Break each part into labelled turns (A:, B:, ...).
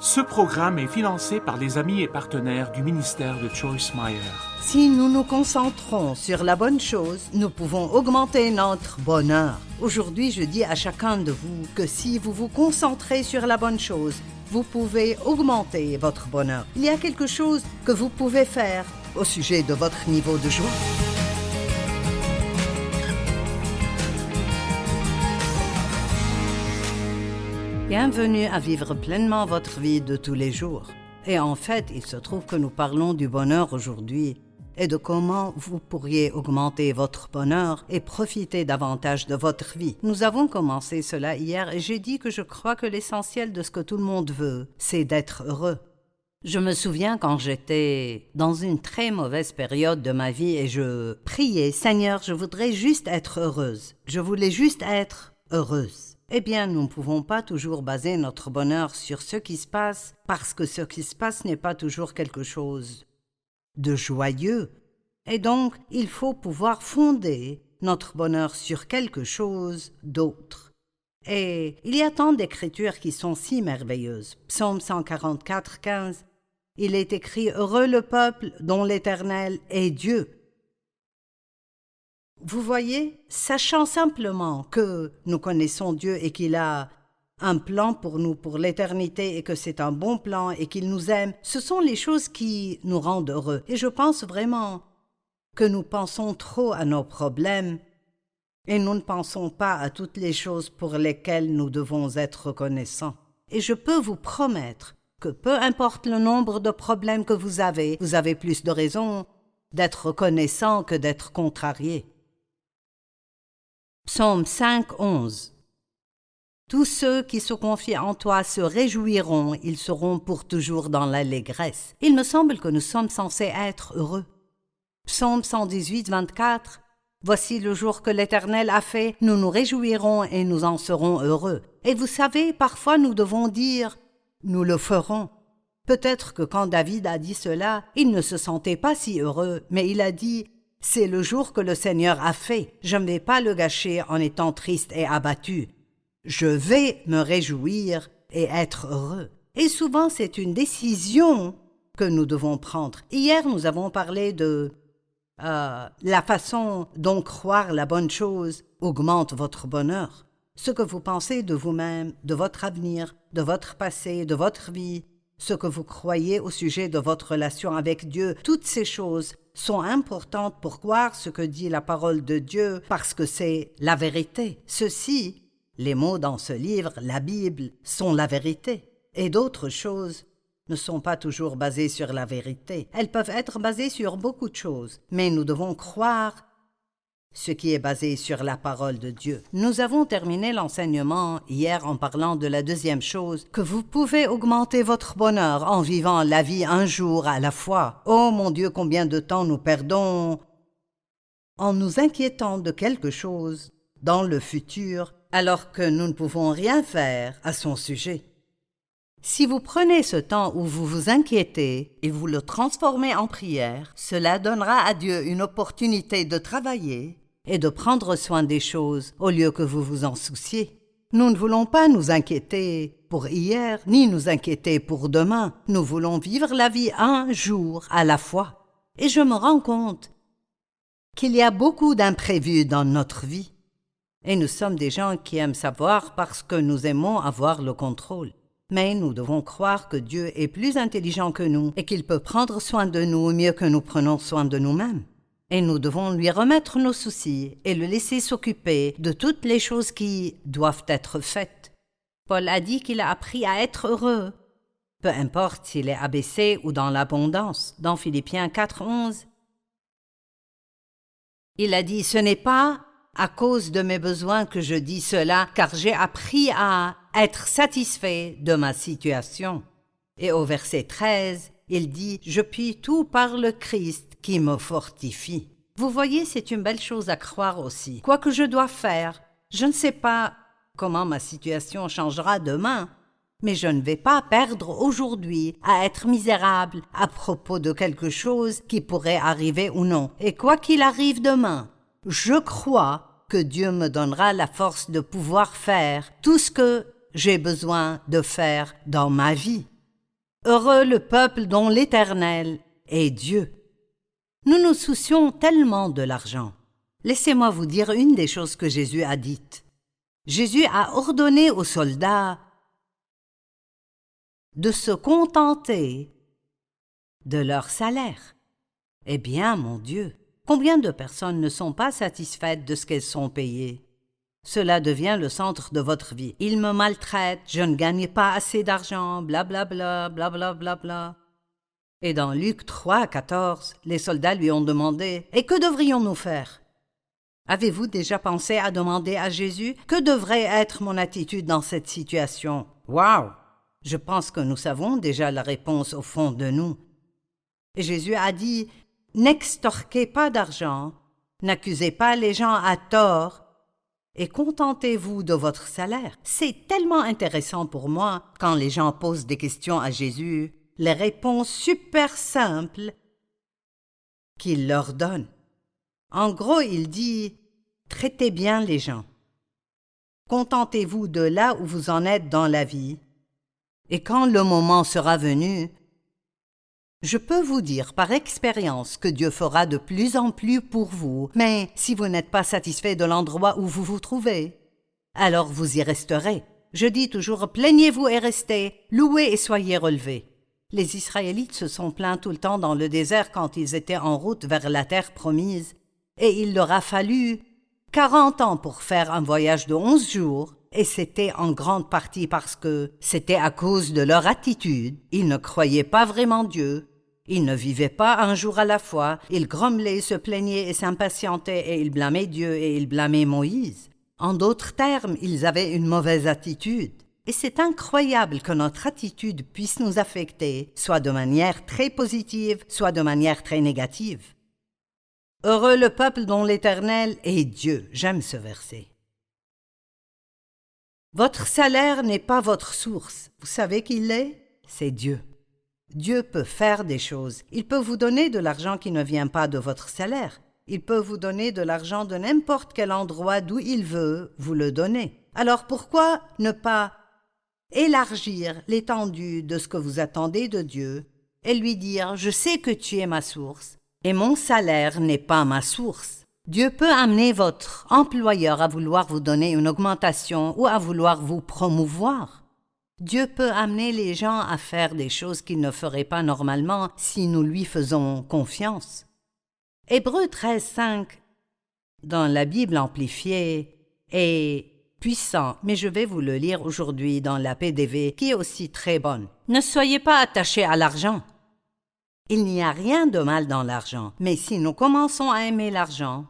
A: Ce programme est financé par les amis et partenaires du ministère de Joyce Meyer.
B: Si nous nous concentrons sur la bonne chose, nous pouvons augmenter notre bonheur. Aujourd'hui, je dis à chacun de vous que si vous vous concentrez sur la bonne chose, vous pouvez augmenter votre bonheur. Il y a quelque chose que vous pouvez faire au sujet de votre niveau de joie. Bienvenue à vivre pleinement votre vie de tous les jours. Et en fait, il se trouve que nous parlons du bonheur aujourd'hui et de comment vous pourriez augmenter votre bonheur et profiter davantage de votre vie. Nous avons commencé cela hier et j'ai dit que je crois que l'essentiel de ce que tout le monde veut, c'est d'être heureux. Je me souviens quand j'étais dans une très mauvaise période de ma vie et je priais, Seigneur, je voudrais juste être heureuse. Je voulais juste être heureuse. Eh bien, nous ne pouvons pas toujours baser notre bonheur sur ce qui se passe, parce que ce qui se passe n'est pas toujours quelque chose de joyeux. Et donc, il faut pouvoir fonder notre bonheur sur quelque chose d'autre. Et il y a tant d'écritures qui sont si merveilleuses. Psaume 144, 15. Il est écrit Heureux le peuple dont l'Éternel est Dieu. Vous voyez, sachant simplement que nous connaissons Dieu et qu'il a un plan pour nous pour l'éternité et que c'est un bon plan et qu'il nous aime, ce sont les choses qui nous rendent heureux. Et je pense vraiment que nous pensons trop à nos problèmes et nous ne pensons pas à toutes les choses pour lesquelles nous devons être reconnaissants. Et je peux vous promettre que peu importe le nombre de problèmes que vous avez, vous avez plus de raisons d'être reconnaissant que d'être contrarié. Psaume 5, 11 Tous ceux qui se confient en toi se réjouiront, ils seront pour toujours dans l'allégresse. Il me semble que nous sommes censés être heureux. Psaume 118, 24 Voici le jour que l'Éternel a fait, nous nous réjouirons et nous en serons heureux. Et vous savez, parfois nous devons dire nous le ferons. Peut-être que quand David a dit cela, il ne se sentait pas si heureux, mais il a dit C'est le jour que le Seigneur a fait, je ne vais pas le gâcher en étant triste et abattu. Je vais me réjouir et être heureux. Et souvent c'est une décision que nous devons prendre. Hier nous avons parlé de euh, la façon dont croire la bonne chose augmente votre bonheur ce que vous pensez de vous-même, de votre avenir, de votre passé, de votre vie, ce que vous croyez au sujet de votre relation avec Dieu, toutes ces choses sont importantes pour croire ce que dit la parole de Dieu parce que c'est la vérité. Ceci, les mots dans ce livre, la Bible, sont la vérité. Et d'autres choses ne sont pas toujours basées sur la vérité. Elles peuvent être basées sur beaucoup de choses, mais nous devons croire ce qui est basé sur la parole de Dieu. Nous avons terminé l'enseignement hier en parlant de la deuxième chose, que vous pouvez augmenter votre bonheur en vivant la vie un jour à la fois. Oh mon Dieu, combien de temps nous perdons en nous inquiétant de quelque chose dans le futur alors que nous ne pouvons rien faire à son sujet. Si vous prenez ce temps où vous vous inquiétez et vous le transformez en prière, cela donnera à Dieu une opportunité de travailler et de prendre soin des choses au lieu que vous vous en souciez. Nous ne voulons pas nous inquiéter pour hier, ni nous inquiéter pour demain. Nous voulons vivre la vie un jour à la fois. Et je me rends compte qu'il y a beaucoup d'imprévus dans notre vie. Et nous sommes des gens qui aiment savoir parce que nous aimons avoir le contrôle. Mais nous devons croire que Dieu est plus intelligent que nous et qu'il peut prendre soin de nous mieux que nous prenons soin de nous-mêmes. Et nous devons lui remettre nos soucis et le laisser s'occuper de toutes les choses qui doivent être faites. Paul a dit qu'il a appris à être heureux, peu importe s'il est abaissé ou dans l'abondance, dans Philippiens 4.11. Il a dit Ce n'est pas à cause de mes besoins que je dis cela, car j'ai appris à être satisfait de ma situation. Et au verset 13, il dit Je puis tout par le Christ qui me fortifie. Vous voyez, c'est une belle chose à croire aussi. Quoi que je dois faire, je ne sais pas comment ma situation changera demain, mais je ne vais pas perdre aujourd'hui à être misérable à propos de quelque chose qui pourrait arriver ou non. Et quoi qu'il arrive demain, je crois que Dieu me donnera la force de pouvoir faire tout ce que j'ai besoin de faire dans ma vie. Heureux le peuple dont l'Éternel est Dieu. Nous nous soucions tellement de l'argent. Laissez-moi vous dire une des choses que Jésus a dites. Jésus a ordonné aux soldats de se contenter de leur salaire. Eh bien, mon Dieu, combien de personnes ne sont pas satisfaites de ce qu'elles sont payées? Cela devient le centre de votre vie. Ils me maltraitent, je ne gagne pas assez d'argent, blablabla, blablabla. Bla, Et dans Luc 3, 14, les soldats lui ont demandé Et que devrions-nous faire? Avez-vous déjà pensé à demander à Jésus Que devrait être mon attitude dans cette situation? Waouh Je pense que nous savons déjà la réponse au fond de nous. Et Jésus a dit N'extorquez pas d'argent, n'accusez pas les gens à tort, et contentez-vous de votre salaire. C'est tellement intéressant pour moi quand les gens posent des questions à Jésus, les réponses super simples qu'il leur donne. En gros, il dit Traitez bien les gens. Contentez-vous de là où vous en êtes dans la vie. Et quand le moment sera venu, je peux vous dire par expérience que Dieu fera de plus en plus pour vous, mais si vous n'êtes pas satisfait de l'endroit où vous vous trouvez, alors vous y resterez. Je dis toujours plaignez-vous et restez, louez et soyez relevés. Les Israélites se sont plaints tout le temps dans le désert quand ils étaient en route vers la terre promise, et il leur a fallu quarante ans pour faire un voyage de onze jours, et c'était en grande partie parce que c'était à cause de leur attitude. Ils ne croyaient pas vraiment Dieu. Ils ne vivaient pas un jour à la fois. Ils grommelaient, se plaignaient et s'impatientaient et ils blâmaient Dieu et ils blâmaient Moïse. En d'autres termes, ils avaient une mauvaise attitude. Et c'est incroyable que notre attitude puisse nous affecter, soit de manière très positive, soit de manière très négative. Heureux le peuple dont l'Éternel est Dieu. J'aime ce verset. Votre salaire n'est pas votre source. Vous savez qui l'est C'est Dieu. Dieu peut faire des choses. Il peut vous donner de l'argent qui ne vient pas de votre salaire. Il peut vous donner de l'argent de n'importe quel endroit d'où il veut vous le donner. Alors pourquoi ne pas élargir l'étendue de ce que vous attendez de Dieu et lui dire Je sais que tu es ma source, et mon salaire n'est pas ma source. Dieu peut amener votre employeur à vouloir vous donner une augmentation ou à vouloir vous promouvoir. Dieu peut amener les gens à faire des choses qu'ils ne feraient pas normalement si nous lui faisons confiance. Hébreu 13.5 dans la Bible amplifiée est puissant, mais je vais vous le lire aujourd'hui dans la PDV qui est aussi très bonne. Ne soyez pas attachés à l'argent. Il n'y a rien de mal dans l'argent, mais si nous commençons à aimer l'argent,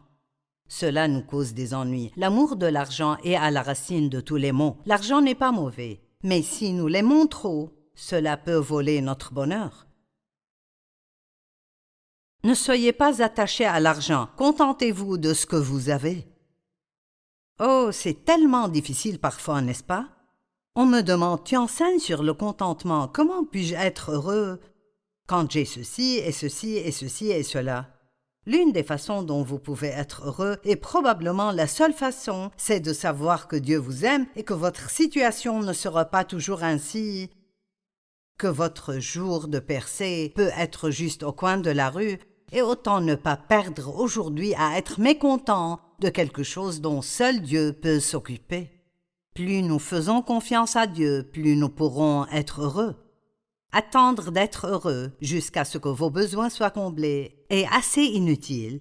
B: cela nous cause des ennuis. L'amour de l'argent est à la racine de tous les maux. L'argent n'est pas mauvais, mais si nous l'aimons trop, cela peut voler notre bonheur. Ne soyez pas attachés à l'argent, contentez-vous de ce que vous avez. Oh, c'est tellement difficile parfois, n'est-ce pas? On me demande, tu enseignes sur le contentement, comment puis-je être heureux quand j'ai ceci et ceci et ceci et cela? L'une des façons dont vous pouvez être heureux, et probablement la seule façon, c'est de savoir que Dieu vous aime et que votre situation ne sera pas toujours ainsi, que votre jour de percée peut être juste au coin de la rue, et autant ne pas perdre aujourd'hui à être mécontent de quelque chose dont seul Dieu peut s'occuper. Plus nous faisons confiance à Dieu, plus nous pourrons être heureux. Attendre d'être heureux jusqu'à ce que vos besoins soient comblés est assez inutile,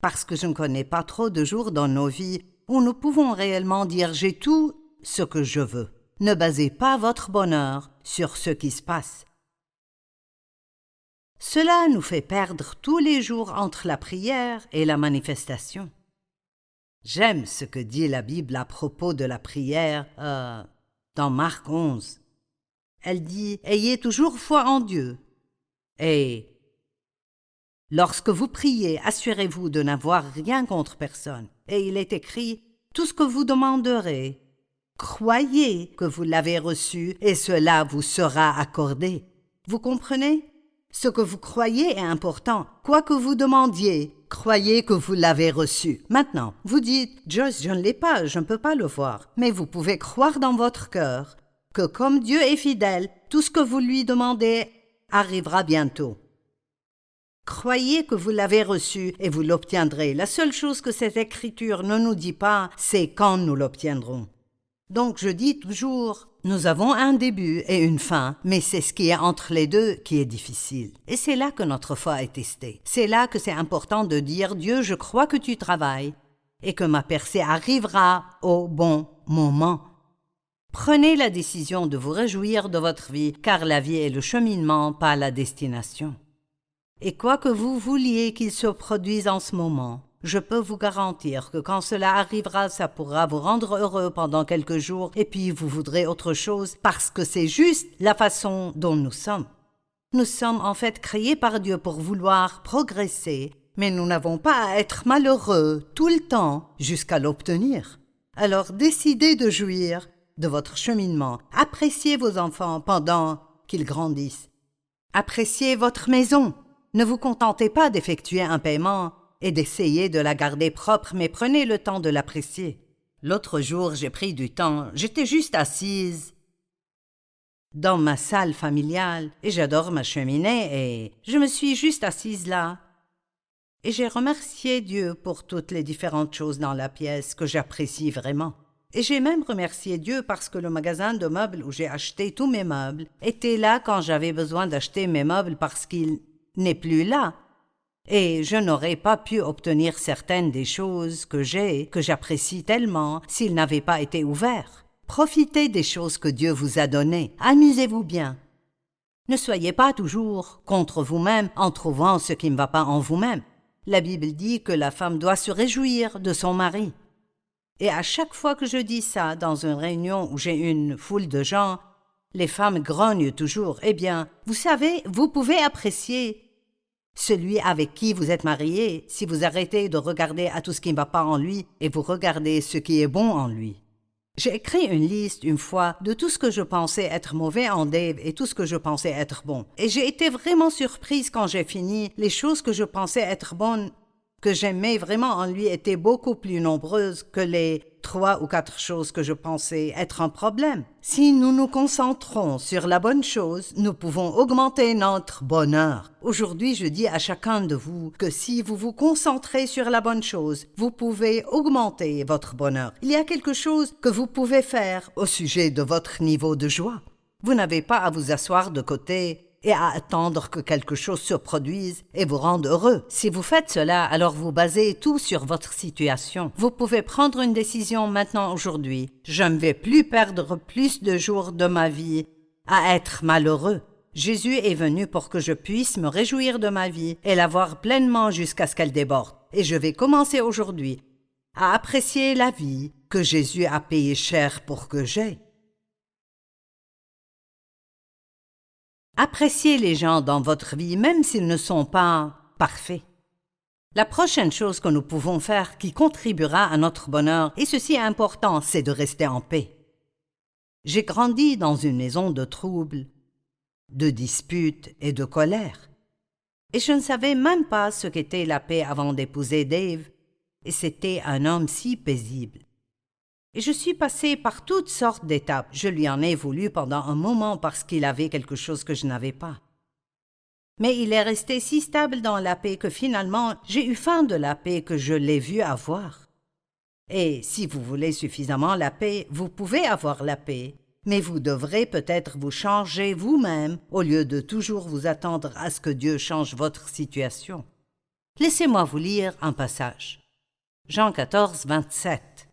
B: parce que je ne connais pas trop de jours dans nos vies où nous pouvons réellement dire j'ai tout ce que je veux. Ne basez pas votre bonheur sur ce qui se passe. Cela nous fait perdre tous les jours entre la prière et la manifestation. J'aime ce que dit la Bible à propos de la prière euh, dans Marc 11. Elle dit Ayez toujours foi en Dieu. Et lorsque vous priez, assurez-vous de n'avoir rien contre personne. Et il est écrit Tout ce que vous demanderez, croyez que vous l'avez reçu, et cela vous sera accordé. Vous comprenez? Ce que vous croyez est important. Quoi que vous demandiez, croyez que vous l'avez reçu. Maintenant, vous dites Joyce, je ne l'ai pas, je ne peux pas le voir. Mais vous pouvez croire dans votre cœur que comme Dieu est fidèle, tout ce que vous lui demandez arrivera bientôt. Croyez que vous l'avez reçu et vous l'obtiendrez. La seule chose que cette écriture ne nous dit pas, c'est quand nous l'obtiendrons. Donc je dis toujours, nous avons un début et une fin, mais c'est ce qui est entre les deux qui est difficile. Et c'est là que notre foi est testée. C'est là que c'est important de dire Dieu, je crois que tu travailles et que ma percée arrivera au bon moment. Prenez la décision de vous réjouir de votre vie, car la vie est le cheminement, pas la destination. Et quoi que vous vouliez qu'il se produise en ce moment, je peux vous garantir que quand cela arrivera, ça pourra vous rendre heureux pendant quelques jours, et puis vous voudrez autre chose, parce que c'est juste la façon dont nous sommes. Nous sommes en fait créés par Dieu pour vouloir progresser, mais nous n'avons pas à être malheureux tout le temps jusqu'à l'obtenir. Alors décidez de jouir de votre cheminement, appréciez vos enfants pendant qu'ils grandissent. Appréciez votre maison. Ne vous contentez pas d'effectuer un paiement et d'essayer de la garder propre, mais prenez le temps de l'apprécier. L'autre jour, j'ai pris du temps, j'étais juste assise dans ma salle familiale, et j'adore ma cheminée, et je me suis juste assise là. Et j'ai remercié Dieu pour toutes les différentes choses dans la pièce que j'apprécie vraiment. Et j'ai même remercié Dieu parce que le magasin de meubles où j'ai acheté tous mes meubles était là quand j'avais besoin d'acheter mes meubles parce qu'il n'est plus là et je n'aurais pas pu obtenir certaines des choses que j'ai, que j'apprécie tellement, s'il n'avait pas été ouvert. Profitez des choses que Dieu vous a données, amusez-vous bien. Ne soyez pas toujours contre vous-même en trouvant ce qui ne va pas en vous-même. La Bible dit que la femme doit se réjouir de son mari. Et à chaque fois que je dis ça dans une réunion où j'ai une foule de gens, les femmes grognent toujours. Eh bien, vous savez, vous pouvez apprécier celui avec qui vous êtes marié, si vous arrêtez de regarder à tout ce qui ne va pas en lui et vous regardez ce qui est bon en lui. J'ai écrit une liste une fois de tout ce que je pensais être mauvais en Dave et tout ce que je pensais être bon. Et j'ai été vraiment surprise quand j'ai fini. Les choses que je pensais être bonnes, que j'aimais vraiment en lui, étaient beaucoup plus nombreuses que les trois ou quatre choses que je pensais être un problème. Si nous nous concentrons sur la bonne chose, nous pouvons augmenter notre bonheur. Aujourd'hui, je dis à chacun de vous que si vous vous concentrez sur la bonne chose, vous pouvez augmenter votre bonheur. Il y a quelque chose que vous pouvez faire au sujet de votre niveau de joie. Vous n'avez pas à vous asseoir de côté et à attendre que quelque chose se produise et vous rende heureux. Si vous faites cela, alors vous basez tout sur votre situation. Vous pouvez prendre une décision maintenant aujourd'hui. Je ne vais plus perdre plus de jours de ma vie à être malheureux. Jésus est venu pour que je puisse me réjouir de ma vie et l'avoir pleinement jusqu'à ce qu'elle déborde. Et je vais commencer aujourd'hui à apprécier la vie que Jésus a payé cher pour que j'aie. Appréciez les gens dans votre vie, même s'ils ne sont pas parfaits. La prochaine chose que nous pouvons faire qui contribuera à notre bonheur, et ceci est important, c'est de rester en paix. J'ai grandi dans une maison de troubles, de disputes et de colère. Et je ne savais même pas ce qu'était la paix avant d'épouser Dave, et c'était un homme si paisible. Je suis passé par toutes sortes d'étapes. Je lui en ai voulu pendant un moment parce qu'il avait quelque chose que je n'avais pas. Mais il est resté si stable dans la paix que finalement j'ai eu faim de la paix que je l'ai vu avoir. Et si vous voulez suffisamment la paix, vous pouvez avoir la paix, mais vous devrez peut-être vous changer vous-même au lieu de toujours vous attendre à ce que Dieu change votre situation. Laissez-moi vous lire un passage. Jean 14, 27.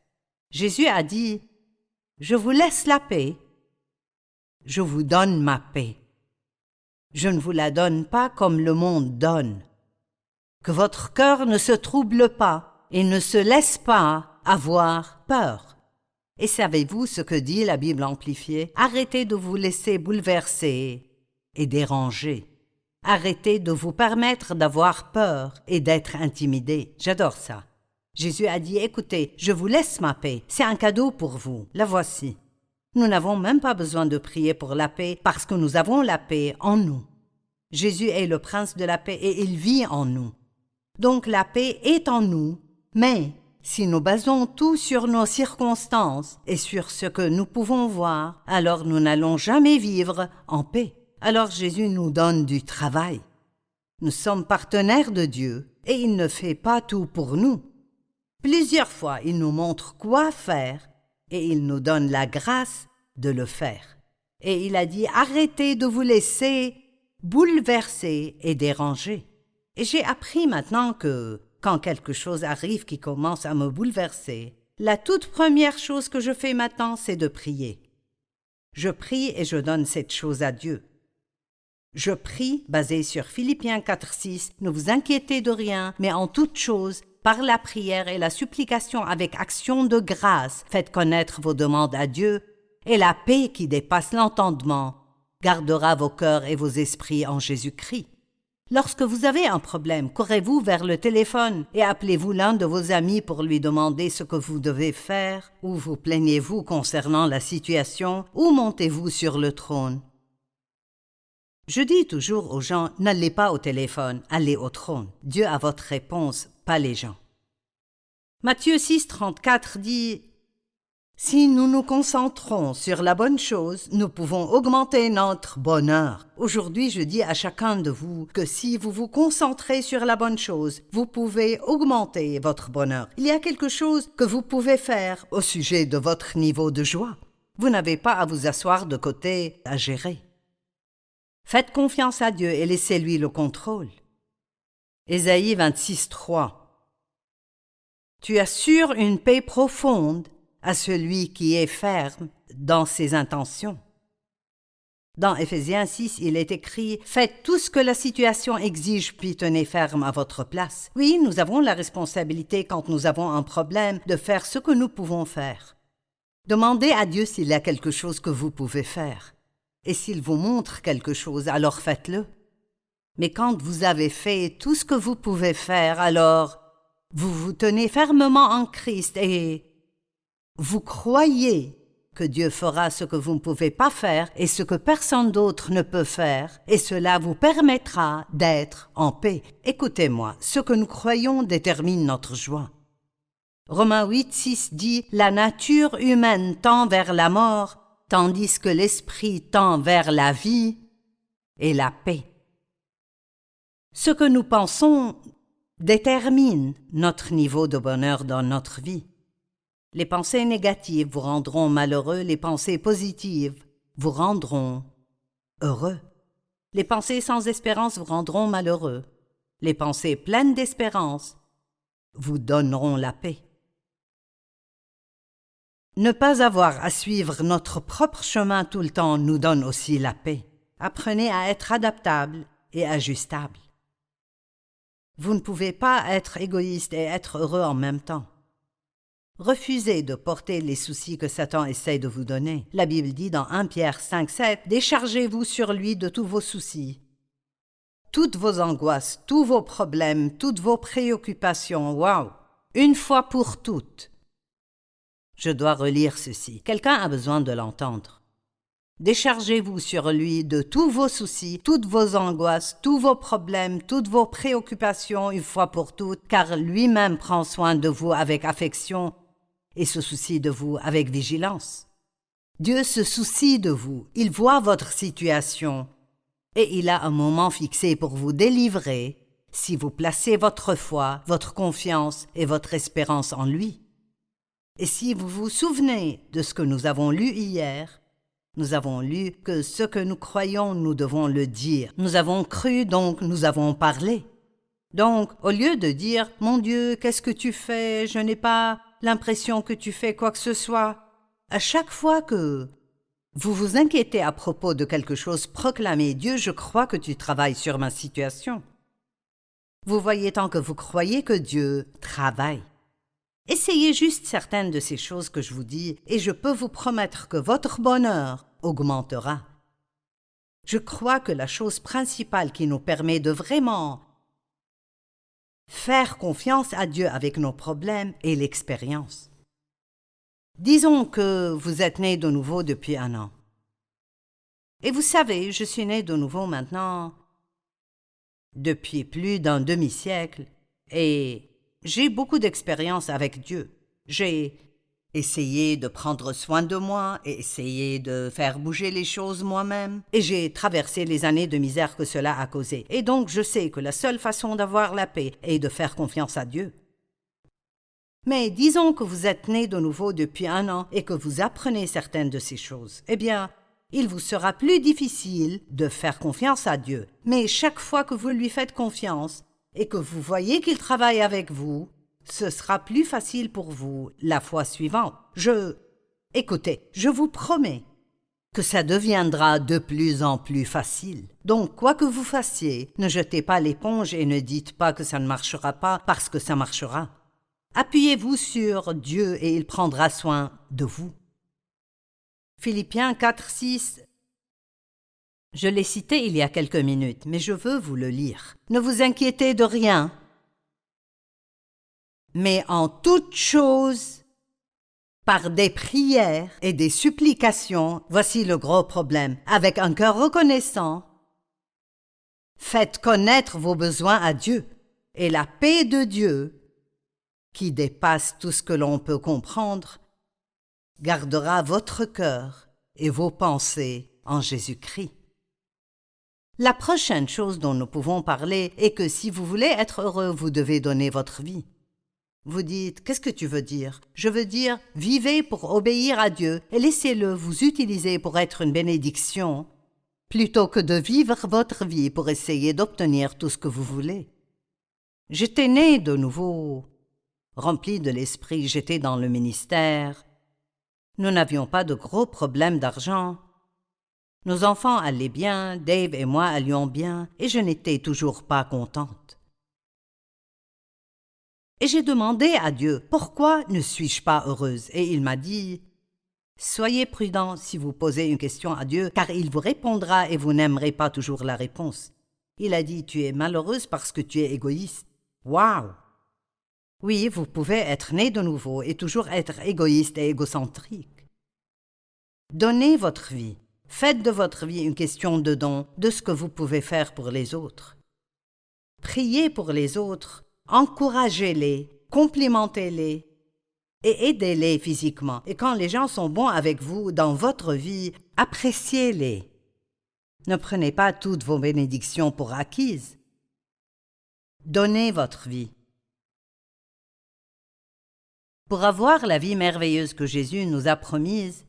B: Jésus a dit, Je vous laisse la paix, je vous donne ma paix. Je ne vous la donne pas comme le monde donne. Que votre cœur ne se trouble pas et ne se laisse pas avoir peur. Et savez-vous ce que dit la Bible amplifiée? Arrêtez de vous laisser bouleverser et déranger. Arrêtez de vous permettre d'avoir peur et d'être intimidé. J'adore ça. Jésus a dit Écoutez, je vous laisse ma paix, c'est un cadeau pour vous, la voici. Nous n'avons même pas besoin de prier pour la paix parce que nous avons la paix en nous. Jésus est le prince de la paix et il vit en nous. Donc la paix est en nous, mais Si nous basons tout sur nos circonstances et sur ce que nous pouvons voir, alors nous n'allons jamais vivre en paix. Alors Jésus nous donne du travail. Nous sommes partenaires de Dieu et il ne fait pas tout pour nous. Plusieurs fois, il nous montre quoi faire et il nous donne la grâce de le faire. Et il a dit arrêtez de vous laisser bouleverser et déranger. Et j'ai appris maintenant que quand quelque chose arrive qui commence à me bouleverser, la toute première chose que je fais maintenant, c'est de prier. Je prie et je donne cette chose à Dieu. Je prie, basé sur Philippiens 4.6, ne vous inquiétez de rien, mais en toute chose, par la prière et la supplication avec action de grâce, faites connaître vos demandes à Dieu, et la paix qui dépasse l'entendement gardera vos cœurs et vos esprits en Jésus-Christ. Lorsque vous avez un problème, courez-vous vers le téléphone et appelez-vous l'un de vos amis pour lui demander ce que vous devez faire, ou vous plaignez-vous concernant la situation, ou montez-vous sur le trône. Je dis toujours aux gens, n'allez pas au téléphone, allez au trône. Dieu a votre réponse, les gens. Matthieu 6, 34 dit si nous nous concentrons sur la bonne chose, nous pouvons augmenter notre bonheur. Aujourd'hui, je dis à chacun de vous que si vous vous concentrez sur la bonne chose, vous pouvez augmenter votre bonheur. Il y a quelque chose que vous pouvez faire au sujet de votre niveau de joie. Vous n'avez pas à vous asseoir de côté à gérer. Faites confiance à Dieu et laissez-lui le contrôle. Ésaïe 26, 3 Tu assures une paix profonde à celui qui est ferme dans ses intentions. Dans Éphésiens 6, il est écrit Faites tout ce que la situation exige, puis tenez ferme à votre place. Oui, nous avons la responsabilité, quand nous avons un problème, de faire ce que nous pouvons faire. Demandez à Dieu s'il y a quelque chose que vous pouvez faire. Et s'il vous montre quelque chose, alors faites-le. Mais quand vous avez fait tout ce que vous pouvez faire, alors vous vous tenez fermement en Christ et vous croyez que Dieu fera ce que vous ne pouvez pas faire et ce que personne d'autre ne peut faire, et cela vous permettra d'être en paix. Écoutez-moi, ce que nous croyons détermine notre joie. Romains 8, 6 dit La nature humaine tend vers la mort, tandis que l'esprit tend vers la vie et la paix. Ce que nous pensons détermine notre niveau de bonheur dans notre vie. Les pensées négatives vous rendront malheureux, les pensées positives vous rendront heureux. Les pensées sans espérance vous rendront malheureux. Les pensées pleines d'espérance vous donneront la paix. Ne pas avoir à suivre notre propre chemin tout le temps nous donne aussi la paix. Apprenez à être adaptable et ajustable. Vous ne pouvez pas être égoïste et être heureux en même temps. Refusez de porter les soucis que Satan essaie de vous donner. La Bible dit dans 1 Pierre 5, 7 Déchargez-vous sur lui de tous vos soucis. Toutes vos angoisses, tous vos problèmes, toutes vos préoccupations, waouh Une fois pour toutes. Je dois relire ceci. Quelqu'un a besoin de l'entendre. Déchargez-vous sur lui de tous vos soucis, toutes vos angoisses, tous vos problèmes, toutes vos préoccupations une fois pour toutes, car lui-même prend soin de vous avec affection et se soucie de vous avec vigilance. Dieu se soucie de vous, il voit votre situation, et il a un moment fixé pour vous délivrer si vous placez votre foi, votre confiance et votre espérance en lui. Et si vous vous souvenez de ce que nous avons lu hier, nous avons lu que ce que nous croyons, nous devons le dire. Nous avons cru, donc nous avons parlé. Donc, au lieu de dire Mon Dieu, qu'est-ce que tu fais? Je n'ai pas l'impression que tu fais quoi que ce soit. À chaque fois que vous vous inquiétez à propos de quelque chose, proclamez Dieu, je crois que tu travailles sur ma situation. Vous voyez tant que vous croyez que Dieu travaille. Essayez juste certaines de ces choses que je vous dis, et je peux vous promettre que votre bonheur augmentera. Je crois que la chose principale qui nous permet de vraiment Faire confiance à Dieu avec nos problèmes et l'expérience. Disons que vous êtes né de nouveau depuis un an. Et vous savez, je suis né de nouveau maintenant depuis plus d'un demi-siècle, et j'ai beaucoup d'expérience avec Dieu. J'ai essayé de prendre soin de moi et essayé de faire bouger les choses moi-même. Et j'ai traversé les années de misère que cela a causé. Et donc je sais que la seule façon d'avoir la paix est de faire confiance à Dieu. Mais disons que vous êtes né de nouveau depuis un an et que vous apprenez certaines de ces choses. Eh bien, il vous sera plus difficile de faire confiance à Dieu. Mais chaque fois que vous lui faites confiance et que vous voyez qu'il travaille avec vous, ce sera plus facile pour vous la fois suivante. Je. Écoutez, je vous promets que ça deviendra de plus en plus facile. Donc, quoi que vous fassiez, ne jetez pas l'éponge et ne dites pas que ça ne marchera pas parce que ça marchera. Appuyez-vous sur Dieu et il prendra soin de vous. Philippiens 4, 6 Je l'ai cité il y a quelques minutes, mais je veux vous le lire. Ne vous inquiétez de rien, mais en toute chose, par des prières et des supplications, voici le gros problème, avec un cœur reconnaissant, faites connaître vos besoins à Dieu, et la paix de Dieu, qui dépasse tout ce que l'on peut comprendre, gardera votre cœur et vos pensées en Jésus-Christ. La prochaine chose dont nous pouvons parler est que si vous voulez être heureux, vous devez donner votre vie. Vous dites Qu'est-ce que tu veux dire? Je veux dire vivez pour obéir à Dieu et laissez-le vous utiliser pour être une bénédiction, plutôt que de vivre votre vie pour essayer d'obtenir tout ce que vous voulez. J'étais né de nouveau, rempli de l'esprit, j'étais dans le ministère. Nous n'avions pas de gros problèmes d'argent. Nos enfants allaient bien, Dave et moi allions bien, et je n'étais toujours pas contente. Et j'ai demandé à Dieu Pourquoi ne suis-je pas heureuse? Et il m'a dit Soyez prudent si vous posez une question à Dieu, car il vous répondra et vous n'aimerez pas toujours la réponse. Il a dit Tu es malheureuse parce que tu es égoïste. Waouh Oui, vous pouvez être né de nouveau et toujours être égoïste et égocentrique. Donnez votre vie. Faites de votre vie une question de don, de ce que vous pouvez faire pour les autres. Priez pour les autres encouragez-les, complimentez-les et aidez-les physiquement. Et quand les gens sont bons avec vous dans votre vie, appréciez-les. Ne prenez pas toutes vos bénédictions pour acquises. Donnez votre vie. Pour avoir la vie merveilleuse que Jésus nous a promise,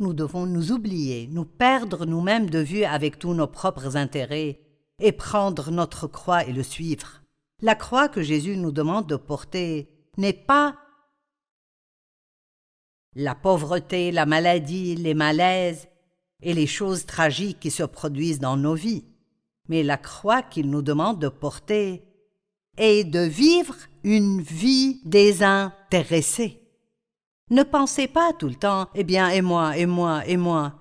B: nous devons nous oublier, nous perdre nous-mêmes de vue avec tous nos propres intérêts et prendre notre croix et le suivre. La croix que Jésus nous demande de porter n'est pas la pauvreté, la maladie, les malaises et les choses tragiques qui se produisent dans nos vies, mais la croix qu'il nous demande de porter est de vivre une vie désintéressée. Ne pensez pas tout le temps, eh bien, et moi, et moi, et moi.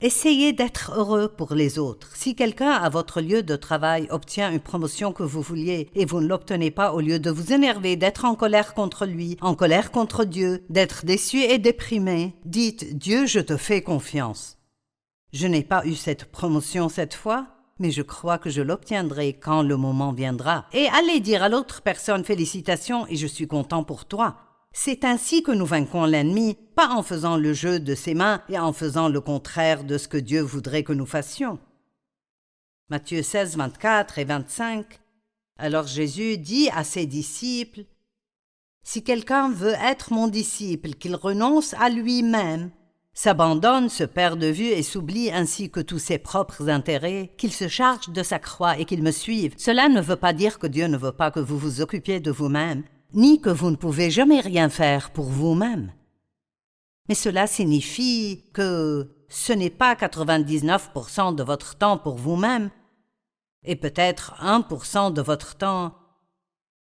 B: Essayez d'être heureux pour les autres. Si quelqu'un à votre lieu de travail obtient une promotion que vous vouliez et vous ne l'obtenez pas, au lieu de vous énerver, d'être en colère contre lui, en colère contre Dieu, d'être déçu et déprimé, dites Dieu, je te fais confiance. Je n'ai pas eu cette promotion cette fois, mais je crois que je l'obtiendrai quand le moment viendra. Et allez dire à l'autre personne félicitations et je suis content pour toi. C'est ainsi que nous vaincrons l'ennemi, pas en faisant le jeu de ses mains et en faisant le contraire de ce que Dieu voudrait que nous fassions. Matthieu 16, 24 et 25. Alors Jésus dit à ses disciples Si quelqu'un veut être mon disciple, qu'il renonce à lui-même, s'abandonne, se perd de vue et s'oublie ainsi que tous ses propres intérêts, qu'il se charge de sa croix et qu'il me suive. Cela ne veut pas dire que Dieu ne veut pas que vous vous occupiez de vous-même, ni que vous ne pouvez jamais rien faire pour vous-même. Mais cela signifie que ce n'est pas 99% de votre temps pour vous-même, et peut-être 1% de votre temps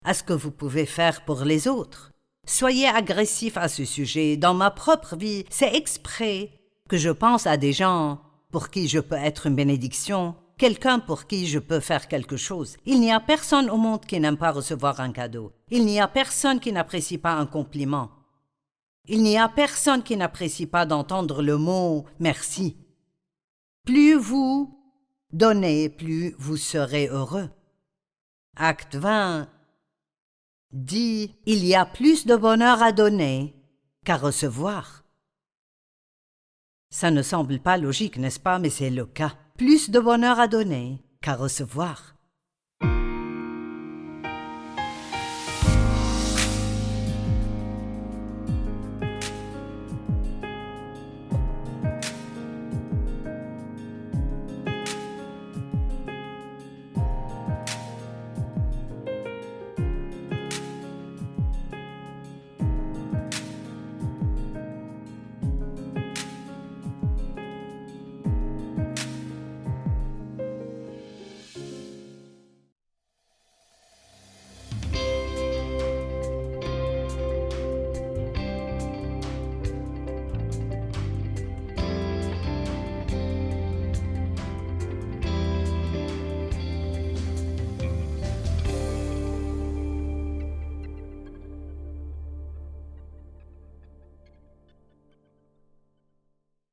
B: à ce que vous pouvez faire pour les autres. Soyez agressif à ce sujet. Dans ma propre vie, c'est exprès que je pense à des gens pour qui je peux être une bénédiction, quelqu'un pour qui je peux faire quelque chose. Il n'y a personne au monde qui n'aime pas recevoir un cadeau. Il n'y a personne qui n'apprécie pas un compliment. Il n'y a personne qui n'apprécie pas d'entendre le mot merci. Plus vous donnez, plus vous serez heureux. Acte 20, Dis, il y a plus de bonheur à donner qu'à recevoir. Ça ne semble pas logique, n'est-ce pas, mais c'est le cas. Plus de bonheur à donner qu'à recevoir.